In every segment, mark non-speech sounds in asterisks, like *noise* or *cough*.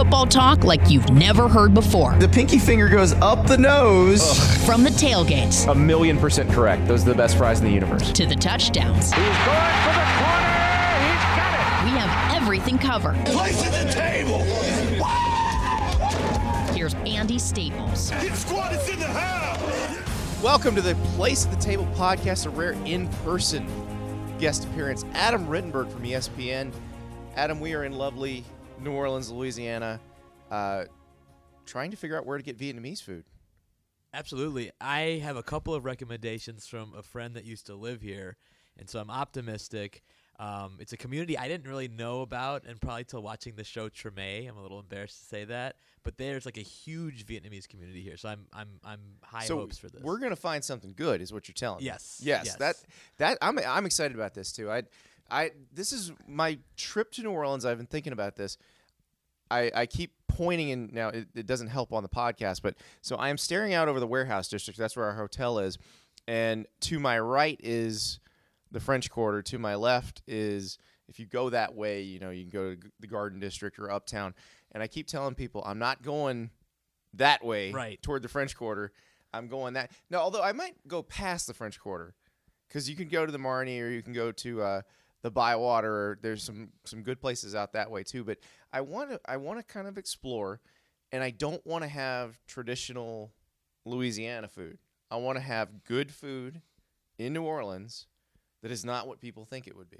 football talk like you've never heard before. The pinky finger goes up the nose. From the tailgates A million percent correct. Those are the best fries in the universe. to the touchdowns, He's going for the corner. He's got it. we have everything covered. Place at the table. Here's Andy Staples. Hit squad is in the house. Welcome to the Place at the Table podcast, a rare in-person guest appearance. Adam Rittenberg from ESPN. Adam, we are in lovely New Orleans, Louisiana, uh, trying to figure out where to get Vietnamese food. Absolutely. I have a couple of recommendations from a friend that used to live here, and so I'm optimistic. Um, it's a community I didn't really know about, and probably till watching the show Treme, I'm a little embarrassed to say that. But there's like a huge Vietnamese community here, so I'm I'm I'm high so hopes for this. we're gonna find something good, is what you're telling me. Yes, Yes. yes. That that I'm I'm excited about this too. I I this is my trip to New Orleans. I've been thinking about this. I, I keep pointing in now it, it doesn't help on the podcast but so i am staring out over the warehouse district that's where our hotel is and to my right is the french quarter to my left is if you go that way you know you can go to the garden district or uptown and i keep telling people i'm not going that way Right. toward the french quarter i'm going that no although i might go past the french quarter because you can go to the Marigny or you can go to uh, the Bywater. There's some some good places out that way too. But I want to I want to kind of explore, and I don't want to have traditional Louisiana food. I want to have good food in New Orleans that is not what people think it would be.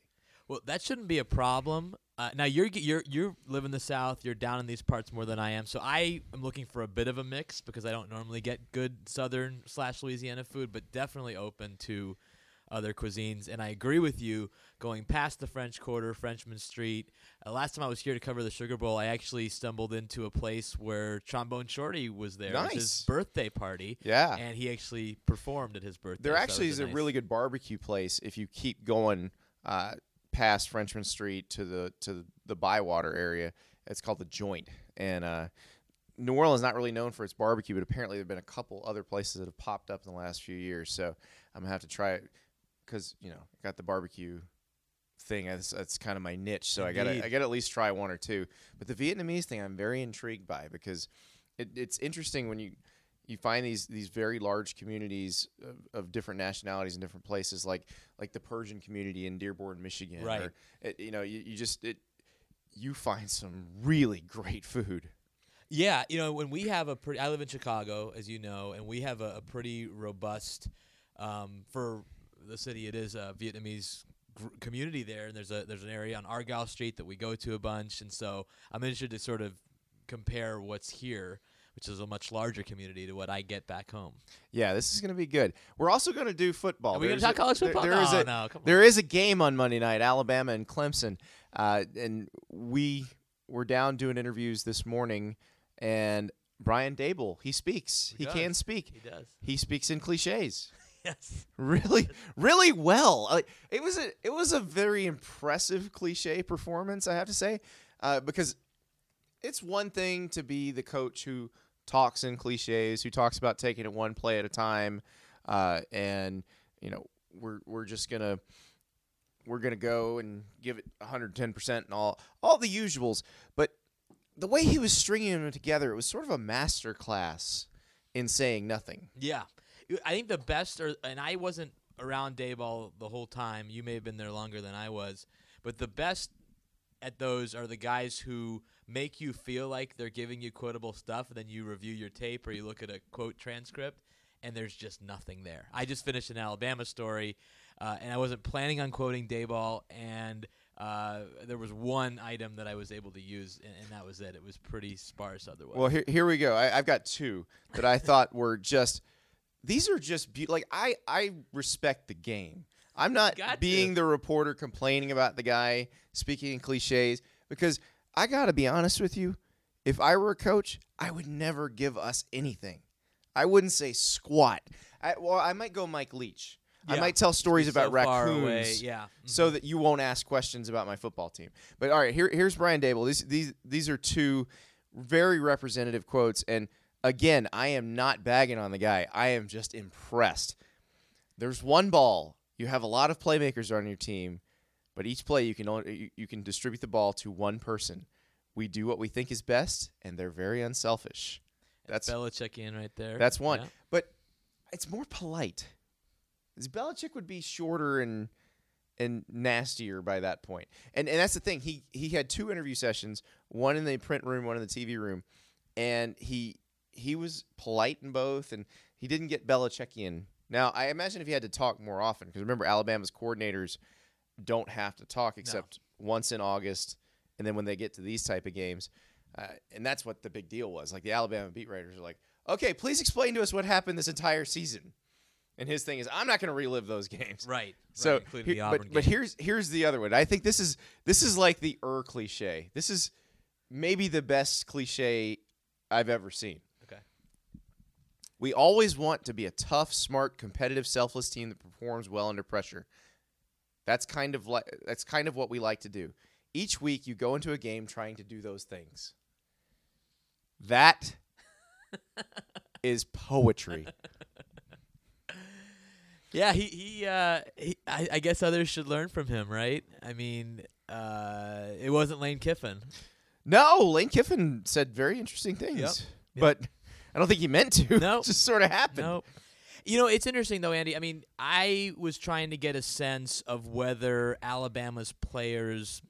Well, that shouldn't be a problem. Uh, now you're you're you live in the South. You're down in these parts more than I am, so I am looking for a bit of a mix because I don't normally get good Southern slash Louisiana food, but definitely open to other cuisines. And I agree with you. Going past the French Quarter, Frenchmen Street. Uh, last time I was here to cover the Sugar Bowl, I actually stumbled into a place where Trombone Shorty was there. It was Nice. his birthday party. Yeah. and he actually performed at his birthday. There so actually is a nice- really good barbecue place if you keep going uh, past Frenchmen Street to the to the Bywater area. It's called the Joint, and uh, New Orleans is not really known for its barbecue, but apparently there've been a couple other places that have popped up in the last few years. So I'm gonna have to try it because you know I got the barbecue thing. That's, that's kind of my niche. So I gotta I got to at least try one or two. But the Vietnamese thing, I'm very intrigued by because it, it's interesting when you you find these these very large communities of, of different nationalities in different places, like like the Persian community in Dearborn, Michigan. Right. Or, it, you know, you, you just it you find some really great food. Yeah, you know, when we have a pretty, I live in Chicago, as you know, and we have a, a pretty robust, um, for the city, it is a Vietnamese gr- community there, and there's a there's an area on Argyle Street that we go to a bunch, and so I'm interested to sort of compare what's here, which is a much larger community, to what I get back home. Yeah, this is going to be good. We're also going to do football. Are we gonna talk a- college there- football? there is No, a, no, there is a game on Monday night, Alabama and Clemson, uh, and we were down doing interviews this morning, and Brian Daboll, he speaks. He, does. can speak. He does. He speaks in cliches. *laughs* Yes. really really well. Like, it was a it was a very impressive cliche performance i have to say uh, because it's one thing to be the coach who talks in cliches who talks about taking it one play at a time uh, and you know we're we're just gonna we're gonna go and give it 110% and all all the usuals. But the way he was stringing them together it was sort of a master class in saying nothing. Yeah, I think the best, are, and I wasn't around Daboll the whole time. You may have been there longer than I was, but the best at those are the guys who make you feel like they're giving you quotable stuff, and then you review your tape or you look at a quote transcript, and there's just nothing there. I just finished an Alabama story, uh, and I wasn't planning on quoting Daboll, and uh, there was one item that I was able to use, and, and that was it. It was pretty sparse otherwise. Well, here, here we go. I, I've got two that I thought were just. These are just be- like I I respect the game. I'm not Got to. being the reporter complaining about the guy speaking in cliches because I got to be honest with you. If I were a coach, I would never give us anything. I wouldn't say squat. I, well, I might go Mike Leach. I might tell stories about so far raccoons yeah. so mm-hmm. that you won't ask questions about my football team. But all right, here, here's Brian Daboll. These these these are two very representative quotes, and again, I am not bagging on the guy. I am just impressed. There's one ball. You have a lot of playmakers on your team, but each play you can only, you, can distribute the ball to one person. we do what we think is best, and they're very unselfish. That's Belichick in right there. that's one. Yeah. But it's more polite. Belichick would be shorter and and nastier by that point. And and that's the thing. He he had two interview sessions, one in the print room, one in the TV room, and he he was polite in both, and he didn't get Belichickian. Now I imagine if he had to talk more often, because remember Alabama's coordinators don't have to talk except once in August, and then when they get to these type of games, uh, and that's what the big deal was. Like the Alabama beat writers are like, okay, please explain to us what happened this entire season. And his thing is, I'm not going to relive those *laughs* games. Right. So, right, including here- the Auburn but but here's here's the other one. I think this is this is like the er cliche. This is maybe the best cliche I've ever seen. We always want to be a tough, smart, competitive, selfless team that performs well under pressure. That's kind of like that's kind of what we like to do. Each week you go into a game trying to do those things. That *laughs* is poetry. Yeah, he he. Uh, he I, I guess others should learn from him, right? I mean, uh, it wasn't Lane Kiffin. No, Lane Kiffin said very interesting things. Yep. But I don't think he meant to. No. *laughs* it just sort of happened. No. You know, it's interesting though, Andy. I mean, I was trying to get a sense of whether Alabama's players.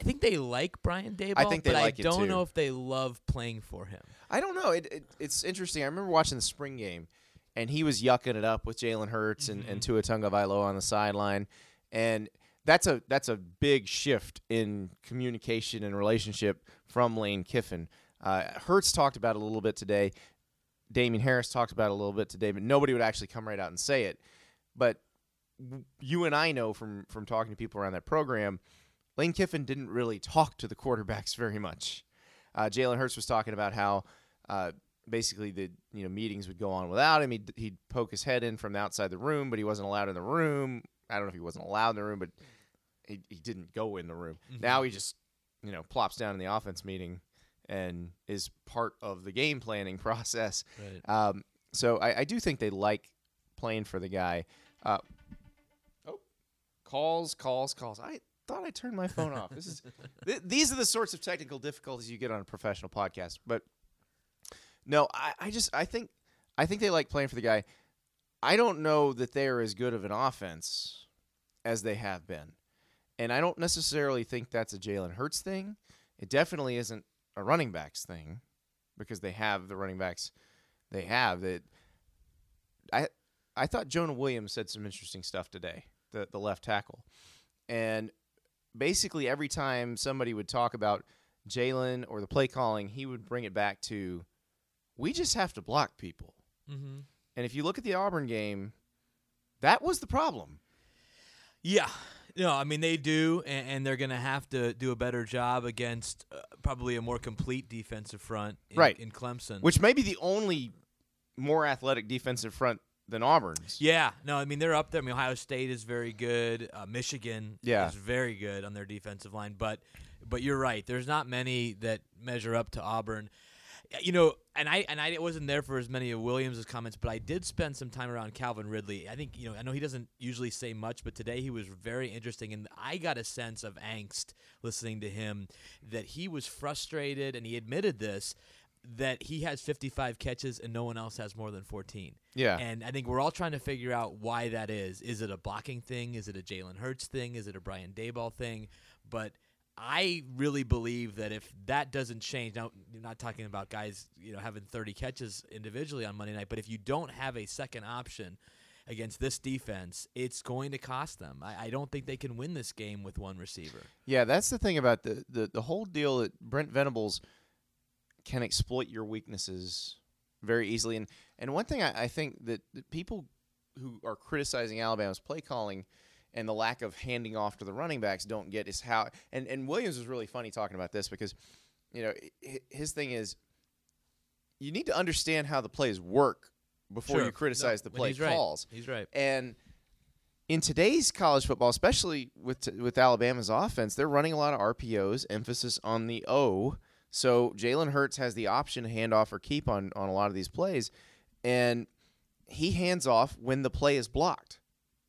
I think they like Brian Daboll, think they but like I don't know if they love playing for him. I don't know. It, it it's interesting. I remember watching the spring game, and he was yucking it up with Jalen Hurts and, and mm-hmm. Tua Tagovailoa on the sideline, and that's a that's a big shift in communication and relationship from Lane Kiffin. Uh, Hurts talked about it a little bit today. Damien Harris talked about it a little bit today, but nobody would actually come right out and say it. But you and I know from from talking to people around that program, Lane Kiffin didn't really talk to the quarterbacks *laughs* very much. Uh, Jalen Hurts was talking about how uh, basically the you know meetings would go on without him. He'd, he'd poke his head in from the outside the room, but he wasn't allowed in the room. I don't know if he wasn't allowed in the room, but he, he didn't go in the room. Now he just you know plops down in the offense meeting and is part of the game planning *laughs* process. Right. Um, so I, I do think they like playing for the guy. Uh, oh, calls, calls, calls. I thought I turned my phone off. This is *laughs* th- these are the sorts of technical difficulties you get on a professional podcast. But no, I, I just I think I think they like playing for the guy. I don't know that they are as good of an offense as they have been, and I don't necessarily think that's a Jalen Hurts thing. It definitely isn't a running backs thing because they have the running backs they have. That I I thought Jonah Williams said some interesting stuff today, the the left tackle, and basically every time somebody would talk about Jalen or the play calling, he would bring it back to we just have to block people. Mm-hmm. And if you look at the Auburn game, that was the problem. Yeah. No, I mean they do, and, and they're going to have to do a better job against uh, probably a more complete defensive front in, Right. in Clemson. Which may be the only more athletic defensive front than Auburn's. yeah, no, I mean they're up there. I mean Ohio State is very good. Uh, Michigan Yeah. is very good on their defensive line, but but you're right. There's not many that measure up to Auburn. You know, and I and I wasn't there for as many of Williams' comments, but I did spend some time around Calvin Ridley. I think you know I know he doesn't usually say much, but today he was very interesting, and I got a sense of angst listening to him that he was frustrated, and he admitted this that he has 55 catches and no one else has more than 14. Yeah. And I think we're all trying to figure out why that is. Is it a blocking thing? Is it a Jalen Hurts thing? Is it a Brian Daboll thing? But I really believe that if that doesn't change, now you're not talking about guys, you know, having 30 catches individually on Monday night, but if you don't have a second option against this defense, it's going to cost them. I, I don't think they can win this game with one receiver. Yeah, that's the thing about the, the, the whole deal that Brent Venables can exploit your weaknesses very easily. And and one thing I, I think that, that people who are criticizing Alabama's play calling and the lack of handing off to the running backs don't get is how and, and Williams was really funny talking about this because you know his thing is you need to understand how the plays work before Sure. you criticize No, the play he's right. calls. He's right. And in today's college football, especially with with Alabama's offense, they're running a lot of RPOs, emphasis on the O. So Jalen Hurts has the option to hand off or keep on on a lot of these plays, and he hands off when the play is blocked,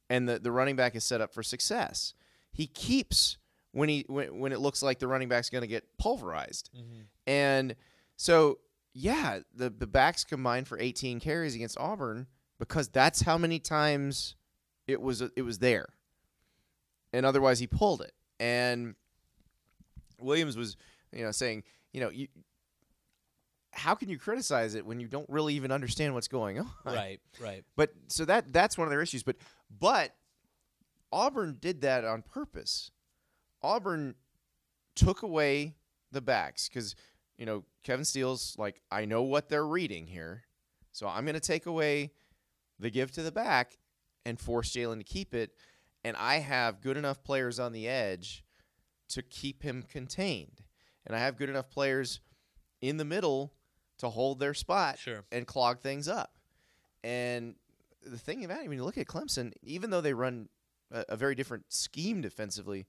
and the the running back is set up for success. He keeps when he when, when it looks like the running back's going to get pulverized. Mm-hmm. And so yeah, the the backs combined for 18 carries against Auburn because that's how many times it was it was there. And otherwise he pulled it. And Williams was, you know, saying, you know, you how can you criticize it when you don't really even understand what's going *laughs* on? Right, right. But so that that's one of their issues. But but Auburn did that on purpose. Auburn took away the backs because you know Kevin Steele's like I know what they're reading here, so I'm going to take away the give to the back and force Jalen to keep it, and I have good enough players on the edge to keep him contained, and I have good enough players in the middle to hold their spot Sure. and clog things up. And the thing about it, when you look at Clemson, even though they run a, a very different scheme defensively,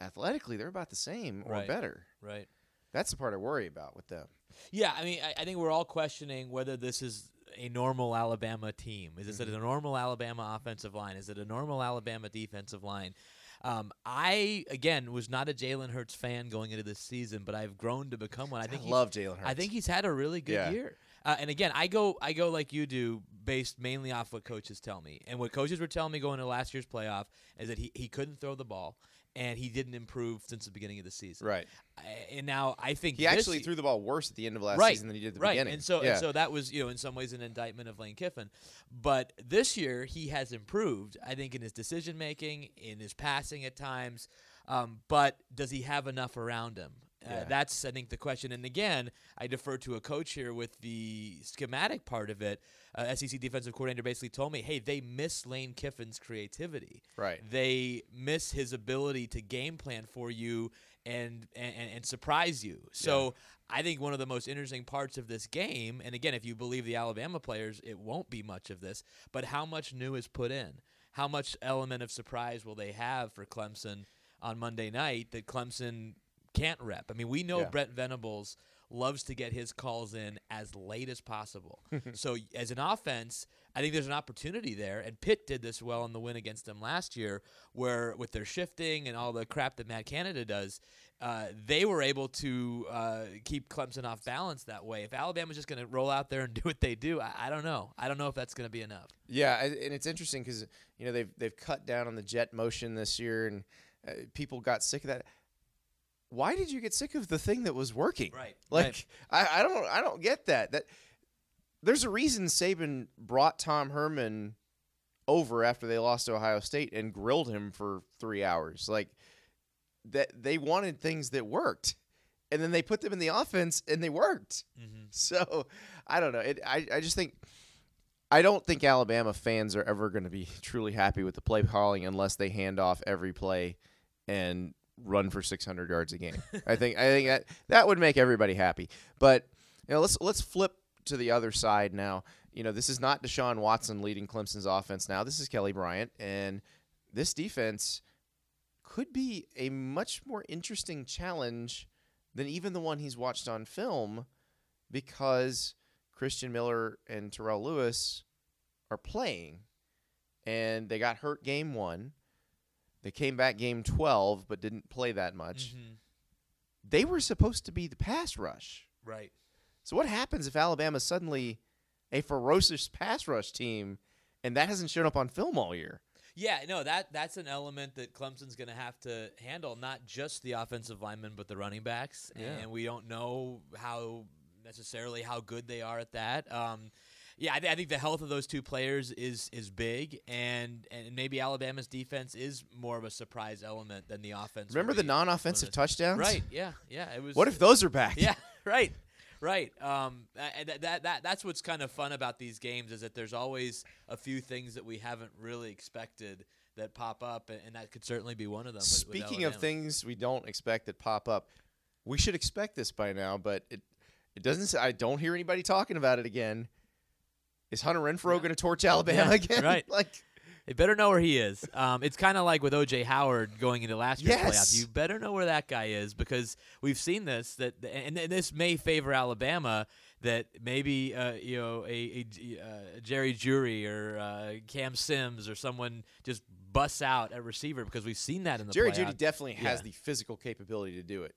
athletically they're about the same or Right. better. Right. That's the part I worry about with them. Yeah, I mean, I, I think we're all questioning whether this is a normal Alabama team. Is this Mm-hmm. a normal Alabama offensive line? Is it a normal Alabama defensive line? Um, I again was not a Jalen Hurts fan going into this season, but I've grown to become one. I think he's- love Jalen Hurts. I think he's had a really good Yeah. year. Uh, and again, I go I go like you do, based mainly off what coaches tell me. And what coaches were telling me going into last year's playoff is that he, he couldn't throw the ball and he didn't improve since the beginning of the season. right. I- And now I think He actually threw the ball worse at the end of last right, season than he did at the right. beginning. And so yeah. and so that was, you know, in some ways an indictment of Lane Kiffin. But this year he has improved, I think, in his decision making, in his passing at times. Um, but does he have enough around him? Uh, Yeah. that's, I think, the question. And again, I defer to a coach here with the schematic part of it. Uh, SEC defensive coordinator basically told me, "Hey, they miss Lane Kiffin's creativity. Right. They miss his ability to game plan for you and and, and surprise you. So I think one of the most interesting parts of this game, and again, if you believe the Alabama players, it won't be much of this, but how much new is put in? How much element of surprise will they have for Clemson on Monday night that Clemson can't rep? I mean, we know Yeah. Brent Venables loves to get his calls in as late as possible. *laughs* so as an offense, I think there's an opportunity there, and Pitt did this well in the win against them last year, where with their shifting and all the crap that Matt Canada does, uh, they were able to uh, keep Clemson off balance that way. If Alabama's just going to roll out there and *laughs* do what they do, I, I don't know. I don't know if that's going to be enough. Yeah, and and it's interesting because you know they've they've cut down on the jet motion this year, and uh, people got sick of that. Why did you get sick of the thing that was working? Right, Like right. I, I don't I don't get that. That there's a reason Saban brought Tom Herman over after they lost to Ohio State and grilled him for three hours. Like that they wanted things that worked. And then they put them in the offense and they worked. Mm-hmm. *laughs* So I don't know. It, I, I just think I don't think Alabama fans are ever going to be *laughs* truly happy with the play calling unless they hand off every play and run for 600 yards a game. I think I think that that would make everybody happy. But you know, let's let's flip to the other side now. You know, this is not Deshaun Watson leading Clemson's offense now. This is Kelly Bryant and this defense could be a much more interesting challenge than even the one he's watched on film because Christian Miller and Terrell Lewis are playing and they got hurt game 1. They came back game 12 but didn't play that much. They were supposed to be the pass rush. Right. So what happens if Alabama's suddenly a ferocious pass rush team and that hasn't shown up on film all year? Yeah, no, that that's an element that Clemson's going to have to handle, not just the offensive linemen, but the running backs. Yeah. And we don't know how necessarily how good they are at that. Um, yeah, I, th- I think the health of those two players is is big, and and maybe Alabama's defense is more of a surprise element than the offense. Remember the non-offensive touchdowns? Right. Yeah. Yeah. It was. What if those are back? Yeah, *laughs* right, right. Um, that, that that that's what's kind of fun about these games is that there's always a few things that we haven't really expected that pop up, and, and that could certainly be one of them. with- with Speaking of things we don't expect that pop up, we should expect this by now, but it it doesn't. I don't hear anybody talking about it again. Is Hunter Renfrow going to torch Alabama Yeah, again? right. *laughs* like, they better know where he is. Um, it's kind of like with OJ Howard going into last year's Yes. playoff. You better know where that guy is because we've seen this that, and and this may favor Alabama. that maybe uh, you know a, a uh, Jerry Jeudy or uh, Cam Sims or someone just busts out at receiver because we've seen that in the Jerry playoffs. Jeudy definitely has the physical capability to do it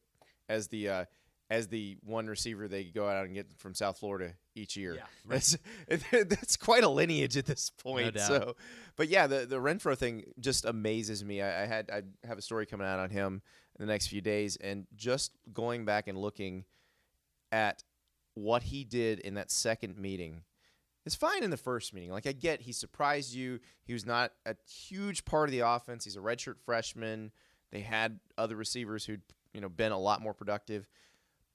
as the uh, as the one receiver they go out and get from South Florida each year. Yeah, *laughs* right. That's *laughs* that's quite a lineage at this point. doubt. So, but yeah, the the Renfrow thing just amazes me. I, I had I have a story coming out on him in the next few days, and just going back and looking at what he did in that second meeting. It's fine in the first meeting. Like I get, he surprised you. He was not a huge part of the offense. He's a redshirt freshman. They had other receivers who'd you know been a lot more productive.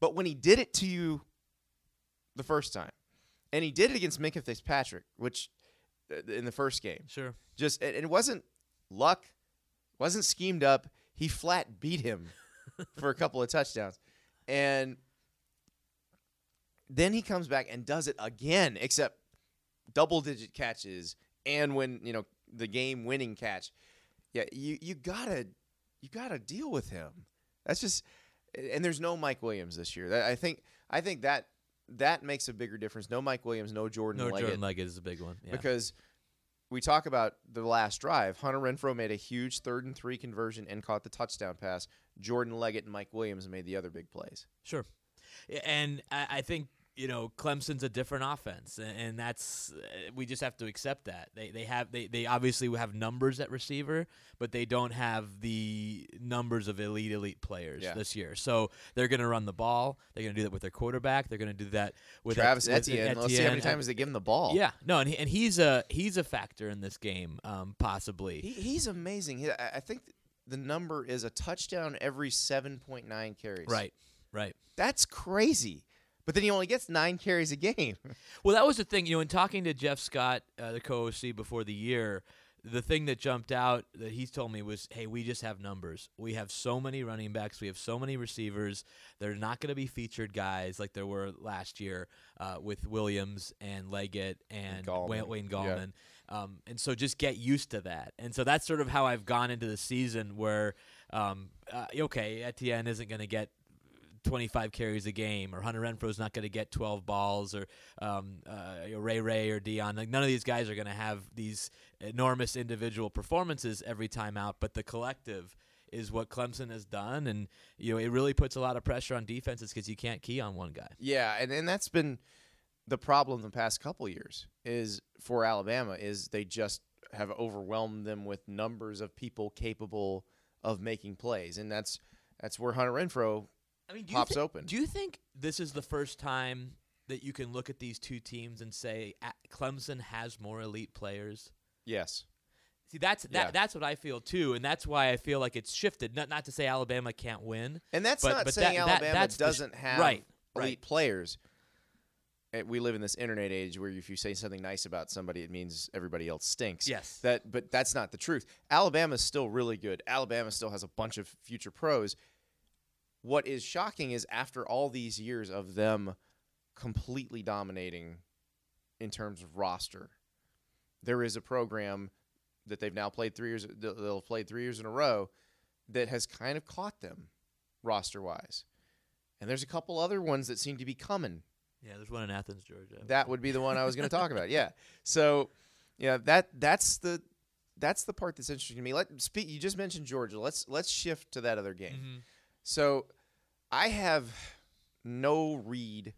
But when he did it to you the first time, and he did it against Minkah Fitzpatrick, which uh, in the first game, Sure. just and it wasn't luck, wasn't schemed up. He flat beat him *laughs* for a couple of touchdowns, and then he comes back and does it again, except double digit catches and when you know the game winning catch. Yeah, you you gotta you gotta deal with him. That's just and there's no Mike Williams this year. I think I think that that makes a bigger difference. No Mike Williams, no Jordan No, Leggett Jordan Leggett is a big one. Yeah. because we talk about the last drive. Hunter Renfrow made a huge third and three conversion and caught the touchdown pass. Jordan Leggett and Mike Williams made the other big plays. Sure. And I, I think you know Clemson's a different offense, and that's uh, we just have to accept that they they have they, they obviously have numbers at receiver, but they don't have the numbers of elite elite players Yeah. this year. So they're going to run the ball. They're going to do that with their quarterback. They're going to do that with Travis with Etienne. Let's see how many times they give him the ball. Yeah, no, and he, and he's a he's a factor in this game, um, possibly. He, he's amazing. He, I I think the number is a touchdown every 7.9 carries. Right, right. That's crazy. But then he only gets nine carries a game. *laughs* Well, that was the thing. You know, in talking to Jeff Scott, uh, the co-OC before the year, the thing that jumped out that he told me was, "Hey, we just have numbers. We have so many running backs. We have so many receivers. They're not going to be featured guys like there were last year uh, with Williams and Leggett and Gallman. Wayne, Wayne Yeah. Gallman." Um, and so just get used to that. And so that's sort of how I've gone into the season where, um, uh, okay, Etienne isn't going to get 25 carries a game, or Hunter Renfrow's not going to get 12 balls, or um, uh, Ray Ray or Deon. Like none of these guys are going to have these enormous individual performances every time out, but the collective is what Clemson has done, and you know it really puts a lot of pressure on defenses because you can't key on one guy. Yeah, and, and that's been the problem the past couple years is for Alabama is they just have overwhelmed them with numbers of people capable of making plays, and that's that's where Hunter Renfrow I mean, do pops you thi- open. Do you think this is the first time that you can look at these two teams and say "Ah, Clemson has more elite players? yes, See, that's that, Yeah. that's what I feel too, and that's why I feel like it's shifted. Not not to say Alabama can't win, and that's But- not but saying that- that- Alabama that's the sh- doesn't have right, elite right. players. Uh, We live in this internet age where if you say something nice about somebody, it means everybody else stinks. Yes. That, but that's not the truth. Alabama's still really good. Alabama still has a bunch of future pros. What is shocking is after all these years of them completely dominating in terms of roster, there is a program that they've now played three years. they'll- have played three years in a row that has kind of caught them roster wise. And there's a couple other ones that seem to be coming. Yeah, there's one in Athens, Georgia. That would be the one I was going to talk about. Yeah. So, yeah, that that's the that's the part that's interesting to me. Let speak. You just mentioned Georgia. Let's let's shift to that other game. Mm-hmm. So, I have no read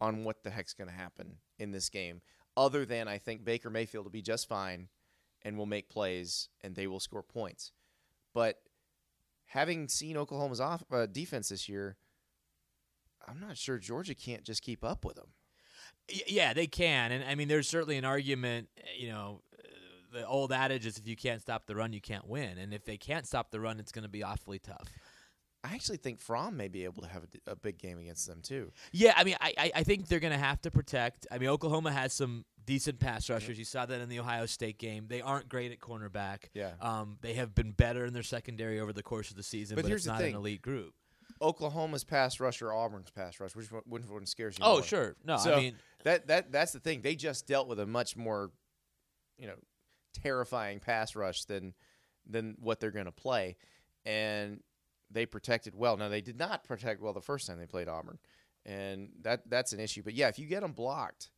on what the heck's going to happen in this game, other than I think Baker Mayfield will be just fine, and will make plays and they will score points. But having seen Oklahoma's off uh, defense this year, I'm not sure Georgia can't just keep up with them. Yeah, they can, and I mean, there's certainly an argument. uh, You know, the old adage is if you can't stop the run, you can't win, and if they can't stop the run, it's going to be awfully tough. I actually think Fromm may be able to have a, a big game against them too. Yeah, I mean, I I, I think they're going to have to protect. I mean, Oklahoma has some decent pass rushers. You saw that in the Ohio State game. They aren't great at cornerback. Yeah. Um, they have been better in their secondary over the course of the season, But but, it's not an elite group. Oklahoma's pass rush or Auburn's pass rush, which one, which one scares you? Oh, more? sure. No, So I mean, that that that's the thing. They just dealt with a much more, you know, terrifying pass rush than than what they're going to play, and they protected well. Now they did not protect well the first time they played Auburn, and that that's an issue. But yeah, if you get them blocked,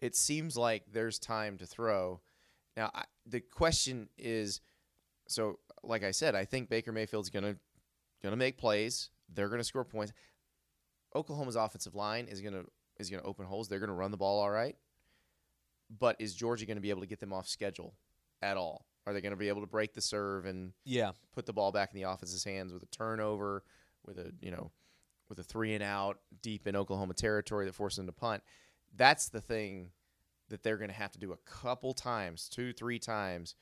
it seems like there's time to throw. Now I, the question is, so like I said, I think Baker Mayfield's gonna gonna make plays. They're gonna score points. Oklahoma's offensive line is gonna is gonna open holes. They're gonna run the ball all right. But is Georgia to be able to get them off schedule at all? Are they going to be able to break the serve and Yeah. put the ball back in the offense's hands with a turnover, with a you know, with a three and out deep in Oklahoma territory that forces them to punt? That's the thing that they're going to have to do a couple times, two, three times,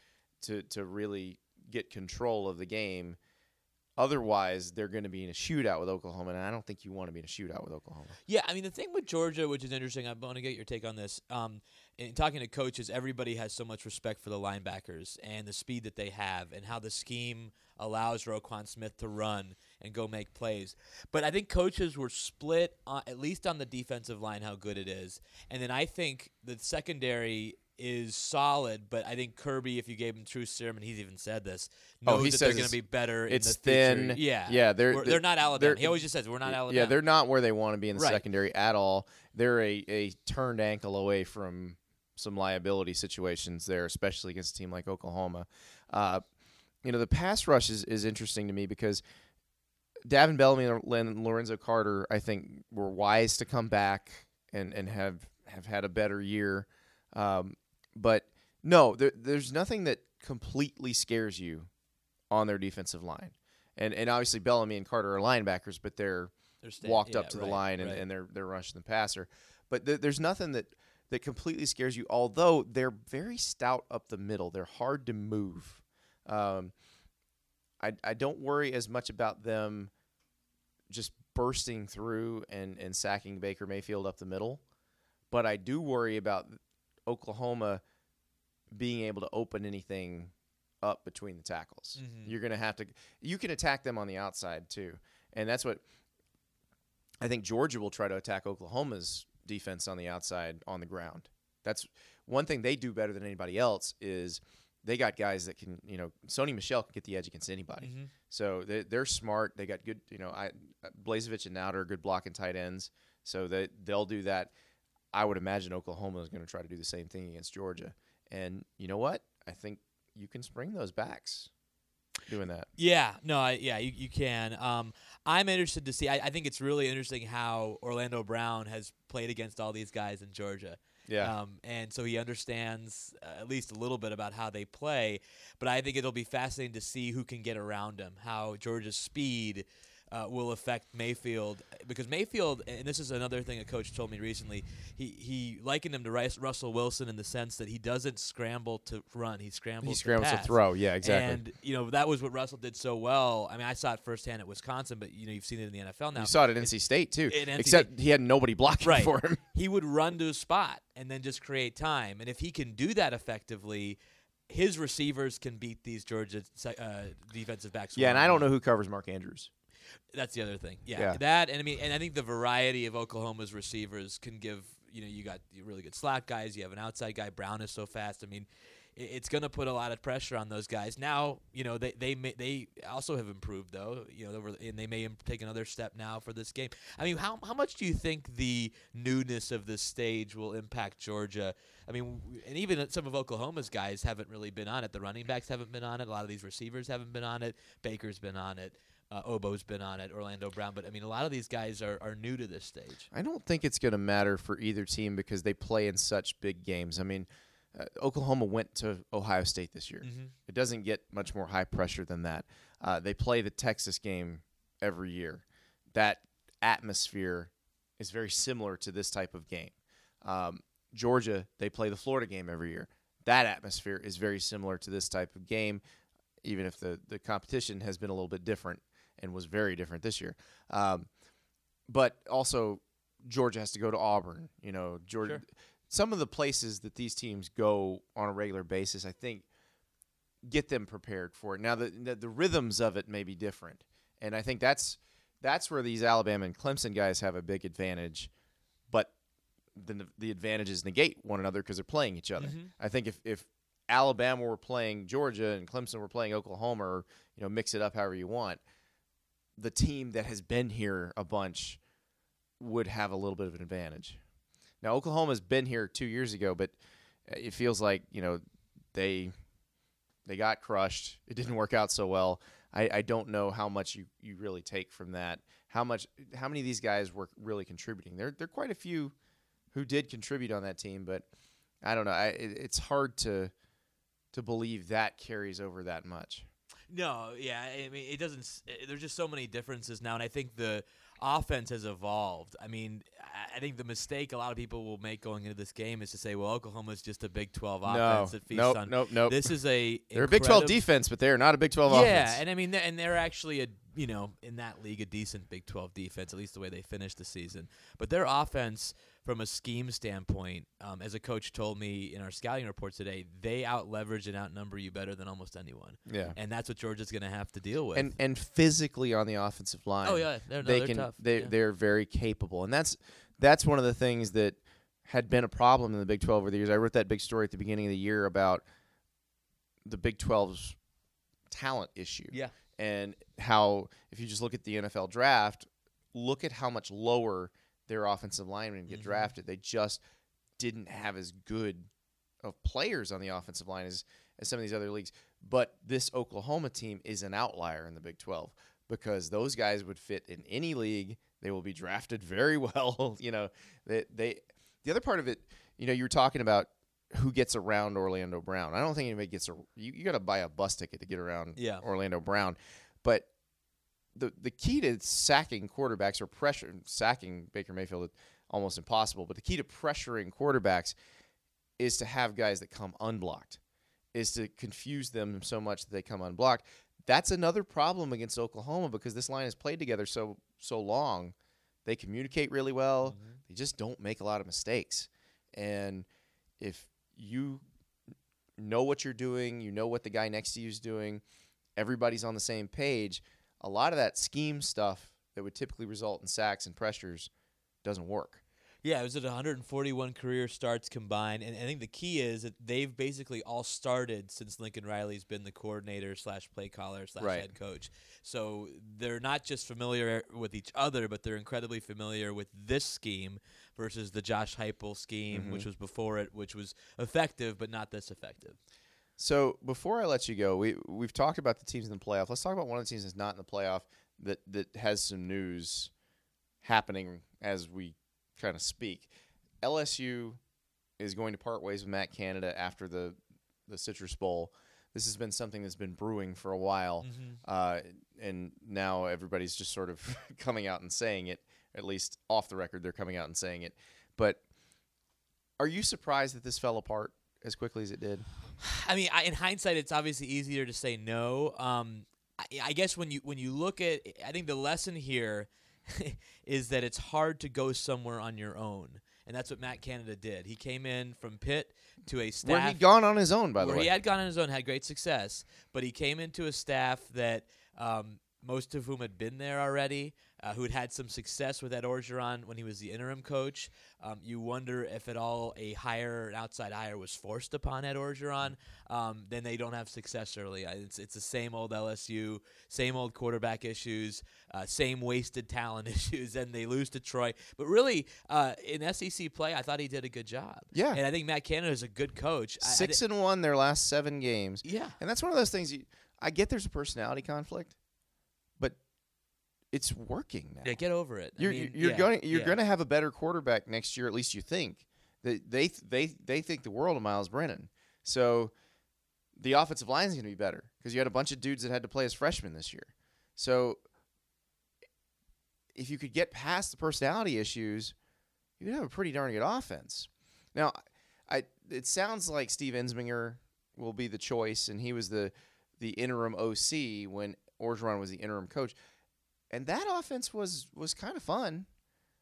to to really get control of the game. Otherwise, they're going to be in a shootout with Oklahoma, and I don't think you want to be in a shootout with Oklahoma. Yeah, I mean the thing with Georgia, which is interesting, I want to get your take on this. Um, in talking to coaches, everybody has so much respect for the linebackers and the speed that they have, and how the scheme allows Roquan Smith to run and go make plays. But I think coaches were split, on, at least on the defensive line, how good it is, and then I think the secondary is solid. But I think Kirby, if you gave him true serum, and he's even said this, knows Oh, he that they're going to be better. in it's the future. thin. Yeah, Yeah, they're- they're- they're not Alabama. they're- he always just says we're not Alabama. Yeah, they're not where they want to be in the Right. secondary at all. They're a, a turned ankle away from some liability situations there, especially against a team like Oklahoma. Uh, you know, the pass rush is, is interesting to me because Davin Bellamy and Lorenzo Carter, I think, were wise to come back and, and have, have had a better year. Um, but no, there, there's nothing that completely scares you on their defensive line. And, and obviously Bellamy and Carter are linebackers, but they're They're sta- walked yeah, up to the line and, right. and they're they're rushing the passer. But th- there's nothing that that completely scares you. Although they're very stout up the middle, they're hard to move. Um, I I don't worry as much about them just bursting through and and sacking Baker Mayfield up the middle, but I do worry about Oklahoma being able to open anything up between the tackles. Mhm. You're going to have to you can attack them on the outside too. And that's what I think Georgia will try to attack Oklahoma's defense on the outside on the ground. That's one thing they do better than anybody else is they got guys that can, you know, Sony Michel can get the edge against anybody. Mhm. So they, they're smart. They got good, you know, I Blazevich and Nauta are good blocking tight ends. So they they'll do that. I would imagine Oklahoma is going to try to do the same thing against Georgia. And you know what? I think you can spring those backs doing that. Yeah, no, I, yeah, you, you can. Um, I'm interested to see. I, I think it's really interesting how Orlando Brown has played against all these guys in Georgia. Yeah. Um, and so he understands uh, at least a little bit about how they play. But I think it'll be fascinating to see who can get around him, how Georgia's speed uh, will affect Mayfield. Because Mayfield, and this is another thing a coach told me recently, he, he likened him to Rice, Russell Wilson in the sense that he doesn't scramble to run, he scrambles, he scrambles to pass. throw. Yeah, exactly. And you know that was what Russell did so well. I mean, I saw it firsthand at Wisconsin, but you know you've seen it in the NFL now. you saw it at NC State too. NC Except he had nobody blocking right for him. He would run to a spot and then just create time. And if he can do that effectively, his receivers can beat these Georgia uh, defensive backs. Yeah, and I don't know who covers Mark Andrews. That's the other thing. Yeah, Yeah. that and I mean, and I think the variety of Oklahoma's receivers can give. You know, you got really good slot guys. You have an outside guy. Brown is so fast. I mean, it's going to put a lot of pressure on those guys. Now, you know, they they may, they also have improved though. You know, they were- and they may take another step now for this game. I mean, how how much do you think the newness of this stage will impact Georgia? I mean, and even some of Oklahoma's guys haven't really been on it. The running backs haven't been on it. A lot of these receivers haven't been on it. Baker's been on it. Uh, Ogbo's been on it. Orlando Brown. But I mean, a lot of these guys are, are new to this stage. I don't think it's going to matter for either team because they play in such big games. I mean, uh, Oklahoma went to Ohio State this year. Mhm. It doesn't get much more high pressure than that. Uh, they play the Texas game every year. That atmosphere is very similar to this type of game. Um, Georgia, they play the Florida game every year. That atmosphere is very similar to this type of game, even if the, the competition has been a little bit different and was very different this year. Um, but also, Georgia has to go to Auburn. You know, Georgia. Sure. Some of the places that these teams go on a regular basis, I think, get them prepared for it. Now, the the, the rhythms of it may be different, and I think that's that's where these Alabama and Clemson guys have a big advantage. But the the advantages negate one another because they're playing each other. Mhm. I think if if Alabama were playing Georgia and Clemson were playing Oklahoma, or you know, mix it up however you want, the team that has been here a bunch would have a little bit of an advantage. Now Oklahoma's been here two years ago, but uh, it feels like you know they they got crushed. It didn't work out so well. I, I don't know how much you, you really take from that. How much how many of these guys were really contributing? There there are quite a few who did contribute on that team, but I don't know. I, it, it's hard to to believe that carries over that much. No, yeah, I mean it doesn't. eh, There's just so many differences now, and I think the offense has evolved. I mean, I- think the mistake a lot of people will make going into this game is to say, "Well, Oklahoma's just a Big 12 offense that feasts nope, on." nope, nope. This is a They're a Big Twelve defense, but they're not a Big Twelve Yeah, offense. Yeah, and I mean, they're- and they're actually a you know in that league a decent Big 12 defense, at least the way they finished the season. But their offense, from a scheme standpoint, um, as a coach told me in our scouting report today, they out leverage and outnumber you better than almost anyone. Yeah. and that's what Georgia's going to have to deal with. and and physically on the offensive line. Oh, yeah, they're- no, they they're can tough, they yeah. they're very capable, and that's that's one of the things that had been a problem in the Big Twelve over the years. I wrote that big story at the beginning of the year about the Big 12's talent issue. Yeah. and how if you just look at the NFL draft, look at how much lower their offensive linemen get Mhm. drafted. They just didn't have as good of players on the offensive line as, as some of these other leagues. But this Oklahoma team is an outlier in the Big 12 because those guys would fit in any league. They will be drafted *laughs* very well. *laughs* you know, they, they the other part of it, you know, you were talking about who gets around Orlando Brown. I don't think anybody gets a you, you got to buy a bus ticket to get around Yeah. Orlando Brown. But the the key to sacking quarterbacks or pressure sacking Baker Mayfield is almost impossible. But the key to pressuring quarterbacks is to have guys that come unblocked, is to confuse them so much that they come unblocked. That's another problem against Oklahoma because this line has played together so so long. They communicate really well. Mm-hmm. They just don't make a lot of mistakes. And if you know what you're doing, you know what the guy next to you is doing, everybody's on the same page, a lot of that scheme stuff that would typically result in sacks and pressures doesn't work. Yeah, it was at 141 career starts combined, and I think the key is that they've basically all started since Lincoln Riley's been the coordinator slash play caller slash Right. head coach. So they're not just familiar with each other, but they're incredibly familiar with this scheme versus the Josh Heupel scheme, mm-hmm. which was before it, which was effective but not this effective. So before I let you go, we we've talked about the teams in the playoff. Let's talk about one of the teams that's not in the playoff that that has some news happening as we kind of speak. LSU is going to part ways with Matt Canada after the the Citrus Bowl. This has been something that's been brewing for a while, uh, and now everybody's just sort of *laughs* coming out and saying it. At least off the record, they're coming out and saying it. But are you surprised that this fell apart as quickly as it did? I mean, I, in hindsight, it's obviously easier to say no. Um, I, I guess when you when you look at, I think the lesson here *laughs* is that it's hard to go somewhere on your own, and that's what Matt Canada did. He came in from Pitt to a staff Where he'd gone on his own, by the where way. he had gone on his own, had great success, but he came into a staff that um, most of whom had been there already, uh, who had had some success with Ed Orgeron when he was the interim coach. Um, you wonder if at all a hire, an outside hire, was forced upon Ed Orgeron. Um, then they don't have success early. It's it's the same old LSU, same old quarterback issues, uh, same wasted talent *laughs* issues, and they lose to Troy. But really, uh, in SEC play, I thought he did a good job. Yeah. and I think Matt Canada is a good coach. I- I Six and one their last seven games. Yeah. and that's one of those things. You, I get there's a personality conflict, it's working now. Yeah, get over it. I you're mean, you're yeah, going you're yeah. going to have a better quarterback next year. At least you think. They they they they think the world of Myles Brennan. So the offensive line is going to be better because you had a bunch of dudes that had to play as freshmen this year. So if you could get past the personality issues, you'd have a pretty darn good offense. Now, I it sounds like Steve Ensminger will be the choice, and he was the the interim OC when Orgeron was the interim coach, and that offense was was kind of fun.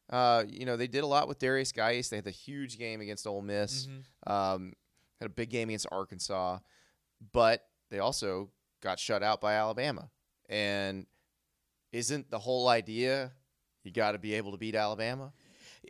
Uh, you know, they did a lot with Derrius Guice. They had the huge game against Ole Miss. Um, had a big game against Arkansas, but they also got shut out by Alabama. And isn't the whole idea you got to be able to beat Alabama?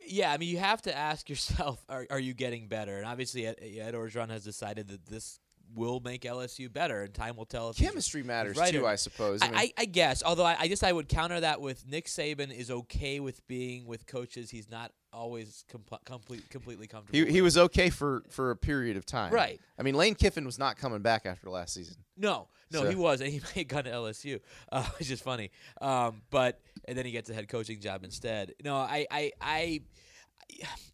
Yeah, I mean, you have to ask yourself: *laughs* Are, are you getting better? And obviously, Ed, Ed Orgeron has decided that this will make LSU better, and time will tell. If Chemistry matters right too, or- I suppose. I, mean, I, I guess. Although I, I guess I would counter that with Nick Saban is okay with being with coaches he's not always compl- complete, completely comfortable. he, with. he was okay for, for a period of time. Right. I mean, Lane Kiffin was not coming back after last season. No, no, So- *laughs* he was, and he may have gone to LSU, uh, *laughs* which is funny. Um, but and then he gets a head coaching job instead. No, I, I, I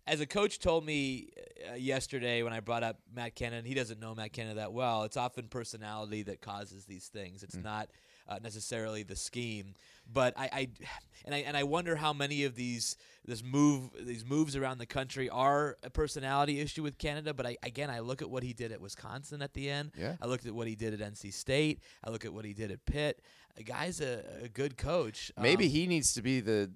as a coach told me uh, yesterday when I brought up Matt Canada, he doesn't know Matt Canada that well. It's often personality that causes these things. It's not uh, necessarily the scheme. But I, I, and I and I wonder how many of these this move these moves around the country are a personality issue with Canada. But I again I look at what he did at Wisconsin at the end. Yeah. I looked at what he did at NC State. I look at what he did at Pitt. A guy's a, a good coach. Maybe Um, he needs to be the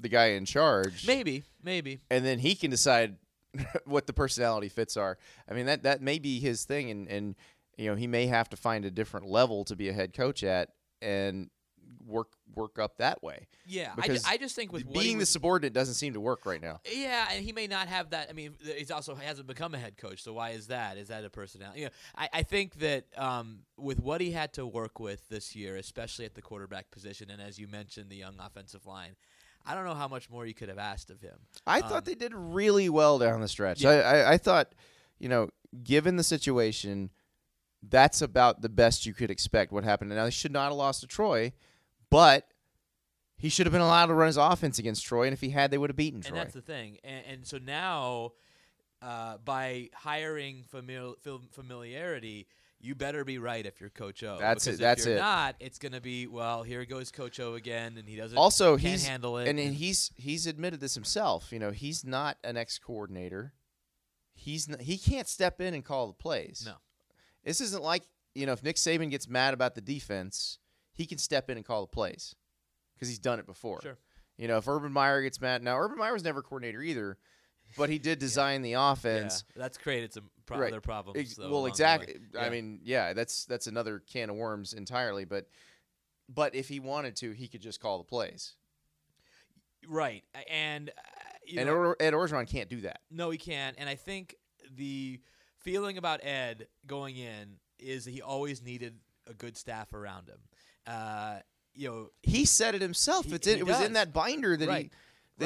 the guy in charge. maybe maybe and then he can decide *laughs* what the personality fits are. I mean that that may be his thing, and and you know he may have to find a different level to be a head coach at and work work up that way. yeah. I, I just think with Being the was- subordinate doesn't seem to work right now. Yeah, and he may not have that. I mean, he's also hasn't become a head coach, so why is that? Is that a personality? You know, I, I think that um, with what he had to work with this year, especially at the quarterback position, and as you mentioned, the young offensive line, I don't know how much more you could have asked of him. I Um, thought they did really well down the stretch. Yeah. I, I, I thought, you know, given the situation, that's about the best you could expect. What happened? Now they should not have lost to Troy, but he should have been allowed to run his offense against Troy, and if he had, they would have beaten And Troy. that's the thing. And, and so now, uh, by hiring famili- familiarity, you better be right if you're Coach O. That's it, that's if you're it. not, it's going to be well. Here goes Coach O again, and he doesn't also can't he's handle it. and, and he's he's admitted this himself. You know, he's not an ex coordinator. He's n he can't step in and call the plays. No. this isn't like you know if Nick Saban gets mad about the defense, he can step in and call the plays because he's done it before. Sure. You know, if Urban Meyer gets mad, now Urban Meyer was never coordinator either, but he did design the offense. Yeah, that's created some pro- Right. other problems. Ex- though, well, exactly. I mean, yeah, that's that's another can of worms entirely. But but if he wanted to, he could just call the plays. right, and uh, and know, Ed Orgeron can't do that. no, he can't. And I think the feeling about Ed going in is he always needed a good staff around him. Uh, you know, He said it himself. He- it's in, it was in that binder that Right. he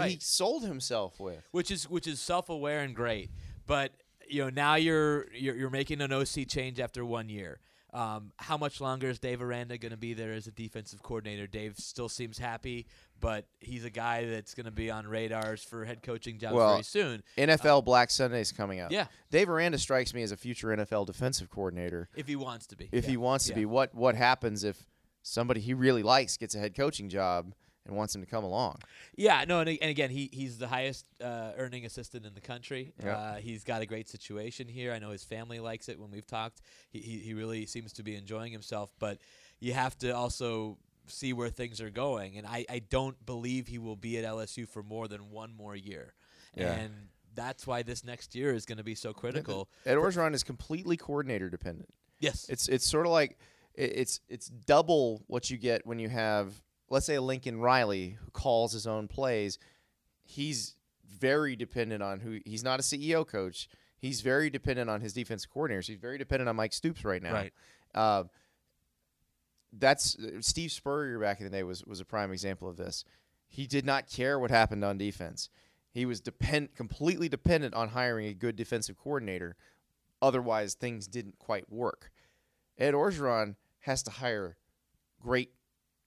that he sold himself with. which is which is self-aware and great. But you know, now you're you're, you're making an OC change after one year. Um, how much longer is Dave Aranda going to be there as a defensive coordinator? Dave still seems happy, but he's a guy that's going to be on radars for head coaching jobs Well, very soon. NFL Black Sunday's coming up. Yeah. Dave Aranda strikes me as a future NFL defensive coordinator. If he wants to be, If he wants to Yeah. be, what what happens if somebody he really likes gets a head coaching job and wants him to come along? Yeah, no, and, and again, he he's the highest uh, earning assistant in the country. Yeah. Uh, he's got a great situation here. I know his family likes it. When we've talked, he, he he really seems to be enjoying himself. But you have to also see where things are going, and I I don't believe he will be at LSU for more than one more year, Yeah. and that's why this next year is going to be so critical. Ed Orgeron is completely coordinator dependent. Yes, It's it's sort of like it's it's double what you get when you have let's say Lincoln Riley who calls his own plays. He's very dependent on who he's not a CEO coach. He's very dependent on his defensive coordinators. He's very dependent on Mike Stoops right now. Right. Uh, that's Steve Spurrier back in the day was was a prime example of this. He did not care what happened on defense. He was depend completely dependent on hiring a good defensive coordinator. Otherwise, things didn't quite work. Ed Orgeron has to hire great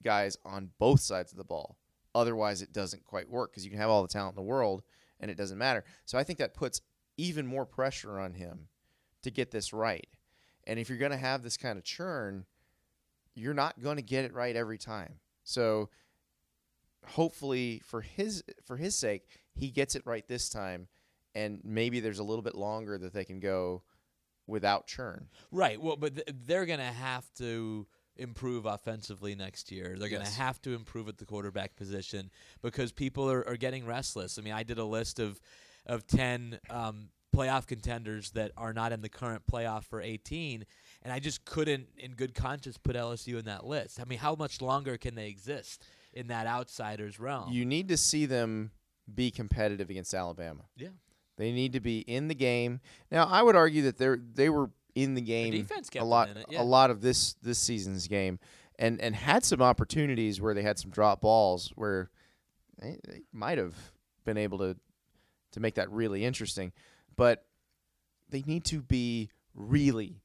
guys on both sides of the ball. Otherwise, it doesn't quite work because you can have all the talent in the world and it doesn't matter. So I think that puts even more pressure on him to get this right. And if you're going to have this kind of churn, you're not going to get it right every time. So hopefully for his for his sake, he gets it right this time and maybe there's a little bit longer that they can go without churn. Right. Well, but th- they're going to have to improve offensively next year. They're going to have to improve at the quarterback position because people are, are getting restless. I mean, I did a list of of ten um, playoff contenders that are not in the current playoff for 18, and I just couldn't, in good conscience, put LSU in that list. I mean, how much longer can they exist in that outsiders realm? You need to see them be competitive against Alabama. yeah. They need to be in the game. Now, I would argue that they they were in the game kept a lot it, yeah. a lot of this this season's game and and had some opportunities where they had some drop balls where they, they might have been able to to make that really interesting but they need to be really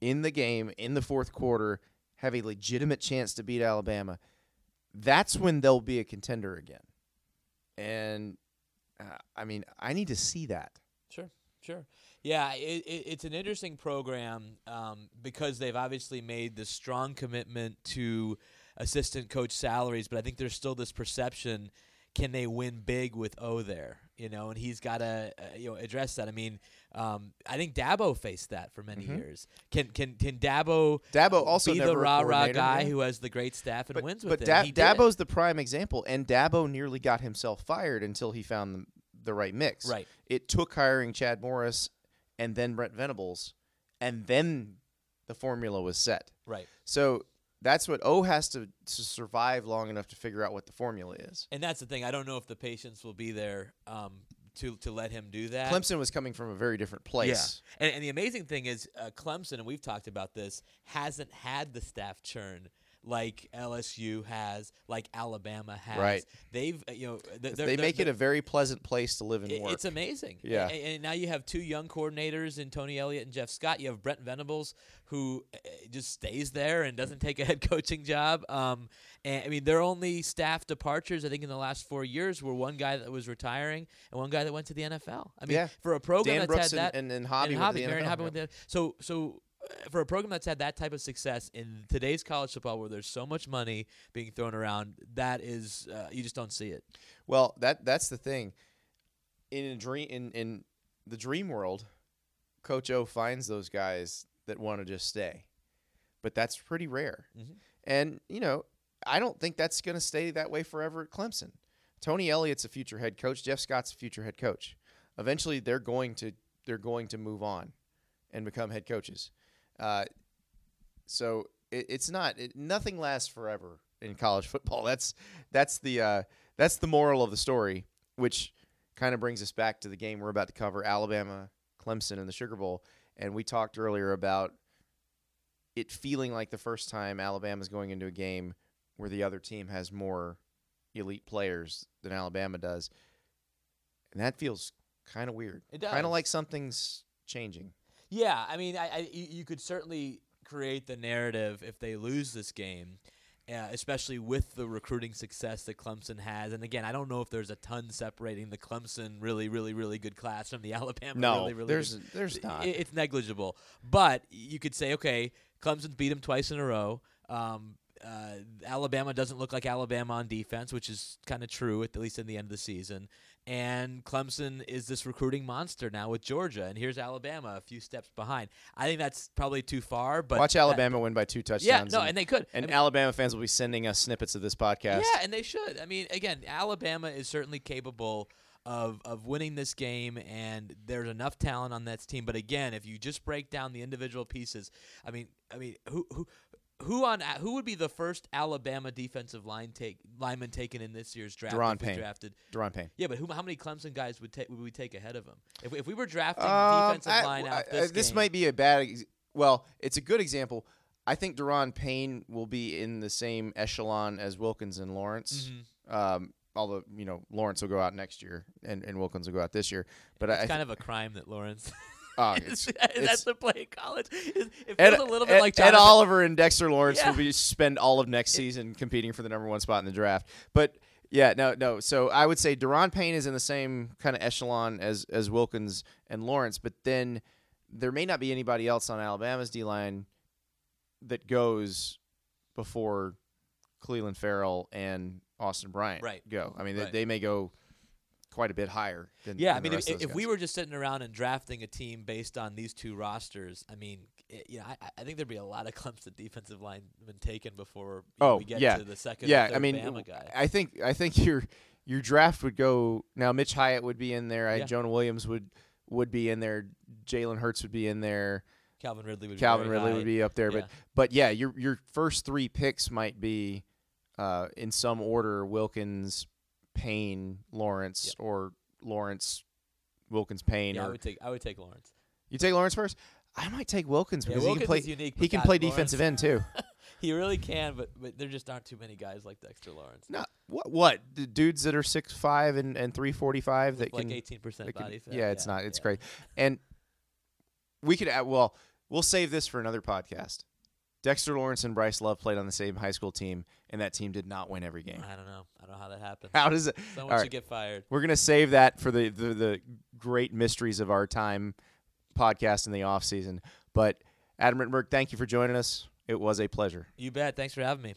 in the game in the fourth quarter have a legitimate chance to beat Alabama that's when they'll be a contender again and uh, I mean I need to see that Sure, sure. Yeah, it, it, it's an interesting program um, because they've obviously made this strong commitment to assistant coach salaries, but I think there's still this perception: can they win big with O there? You know, and he's got to uh, you know address that. I mean, um, I think Dabo faced that for many years. Can can can Dabo Mm-hmm. Dabo also be never the rah rah guy yeah. who has the great staff and but, wins but with Da- it? Did. Dabo's the prime example, and Dabo nearly got himself fired until he found the, the right mix. Right. It took hiring Chad Morris and then Brent Venables, and then the formula was set. right. So that's what O has to, to survive long enough to figure out what the formula is. And that's the thing. I don't know if the patience will be there um, to to let him do that. Clemson was coming from a very different place. Yeah. And, and the amazing thing is, uh, Clemson, and we've talked about this, hasn't had the staff churn like LSU has, like Alabama has. Right. They've, uh, you know, they're- They they're- make it a very pleasant place to live and it- work. It's amazing. Yeah. And, and now you have two young coordinators in Tony Elliott and Jeff Scott. You have Brent Venables, who uh, just stays there and doesn't take a *laughs* head coaching job. Um, and I mean, their only staff departures, I think, in the last four years were one guy that was retiring and one guy that went to the NFL. I mean, Yeah. for a program Dan that's Brooks had that, and- and- and Hobby and Hobby, NFL, to the- so so. For a program that's had that type of success in today's college football, where there's so much money being thrown around, that is uh, you just don't see it. Well, that that's the thing. In a dream in, in the dream world, Coach O finds those guys that want to just stay. But that's pretty rare. Mm-hmm. And, you know, I don't think that's going to stay that way forever at Clemson. Tony Elliott's a future head coach, Jeff Scott's a future head coach. Eventually they're going to they're going to move on and become head coaches. Uh, so it, it's not it, nothing lasts forever in college *laughs* football. That's that's the uh, that's the moral of the story, which kind of brings us back to the game we're about to cover: Alabama, Clemson, in the Sugar Bowl. And we talked earlier about it feeling like the first time Alabama's going into a game where the other team has more elite players than Alabama does, and that feels kind of weird. It does. Kind of like something's changing. Yeah, I mean, I, I you could certainly create the narrative if they lose this game, uh, especially with the recruiting success that Clemson has. And again, I don't know if there's a ton separating the Clemson really, really, really good class from the *laughs* Alabama. No, really, really there's good- there's not. i- It's negligible, but you could say, okay, Clemson's beat them twice in a row. Um, uh, Alabama doesn't look like Alabama on defense, which is kind of true at least in the end of the season. And Clemson is this recruiting monster now with Georgia, and here's Alabama a few steps behind. I think that's probably too far, but Watch that- Alabama win by two touchdowns. Yeah, no, and they could. And I mean- Alabama fans will be sending us snippets of this podcast. yeah, and they should. I mean, again, Alabama is certainly capable of of winning this game, and there's enough talent on that team. But again, if you just break down the individual pieces, I mean, I mean, who who. Who on who would be the first Alabama defensive line take lineman taken in this year's draft? Da'Ron Payne. drafted Da'Ron Payne. Yeah, but who, how many Clemson guys would take would we take ahead of him? If we, if we were drafting Um, defensive I- line I- out I- this, this game- might be a bad. Ex- well, it's a good example. I think Da'Ron Payne will be in the same echelon as Wilkins and Lawrence. Mm-hmm. Um, although you know Lawrence will go out next year and, and Wilkins will go out this year. But I, it's I kind of a crime that Lawrence. Oh, is- *laughs* it's- that's the play in college. It it Ed, a little bit Ed- like Ed Oliver and Dexter Lawrence Yeah. will be *laughs* spend all of next season competing for the number one spot in the draft. But yeah, no, no. So I would say Da'Ron Payne is in the same kind of echelon as as Wilkins and Lawrence, but then there may not be anybody else on Alabama's D line that goes before Clelin Ferrell and Austin Bryant Right. go. I mean, Right. they, they may go quite a bit higher than Yeah, I than the mean, if, of if we were just sitting around and drafting a team based on these two rosters, I mean, it, you know, I, I think there'd be a lot of Clemson defensive linemen taken before know, Oh we get yeah, to the second. yeah. I mean, Bama guy. I think I think your your draft would go now. Mitch Hyatt would be in there. I Yeah. Jonah Williams would would be in there. Jalen Hurts would be in there. Calvin Ridley would. Calvin Ridley high. would be up there. Yeah. But but yeah, your your first three picks might be uh, in some order: Wilkins, Payne, Lawrence, Yeah. or Lawrence, Wilkins, Payne. Yeah, I would take. I would take Lawrence. you take Lawrence first. I might take Wilkins Yeah, because he Wilkins can play. unique, he can God, play Lawrence- defensive end too. *laughs* He really can, but but there just aren't too many guys like Dexter Lawrence. no, what? What? The dudes that are six five and and three forty five that like can eighteen percent can- body fat. Yeah, it's not. It's yeah. great. And we could add. Well, we'll save this for another podcast. Dexter Lawrence and Bryce Love played on the same high school team, and that team did not win every game. I don't know. I don't know how that happened. *laughs* How does it? Someone should right. get fired. We're gonna save that for the, the the great mysteries of our time podcast in the off season. But Adam Rittenberg, thank you for joining us. It was a pleasure. You bet. Thanks for having me.